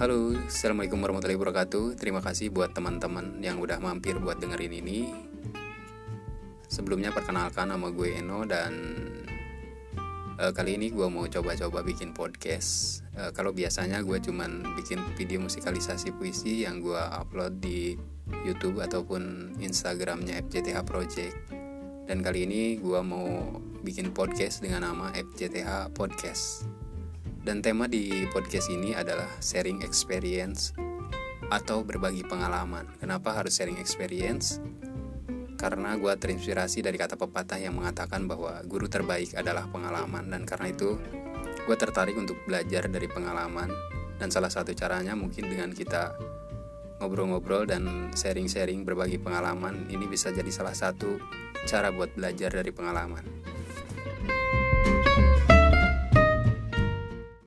Halo, Assalamualaikum warahmatullahi wabarakatuh. Terima kasih buat teman-teman yang udah mampir buat dengerin ini. Sebelumnya perkenalkan nama gue Eno dan uh, Kali ini gue mau coba-coba bikin podcast. Uh, Kalau biasanya gue cuman bikin video musikalisasi puisi yang gue upload di YouTube ataupun Instagramnya FJTH Project. Dan kali ini gue mau bikin podcast dengan nama FJTH Podcast dan tema di podcast ini adalah sharing experience atau berbagi pengalaman. Kenapa harus sharing experience? Karena gue terinspirasi dari kata pepatah yang mengatakan bahwa guru terbaik adalah pengalaman dan karena itu gue tertarik untuk belajar dari pengalaman dan salah satu caranya mungkin dengan kita ngobrol-ngobrol dan sharing-sharing berbagi pengalaman ini bisa jadi salah satu cara buat belajar dari pengalaman.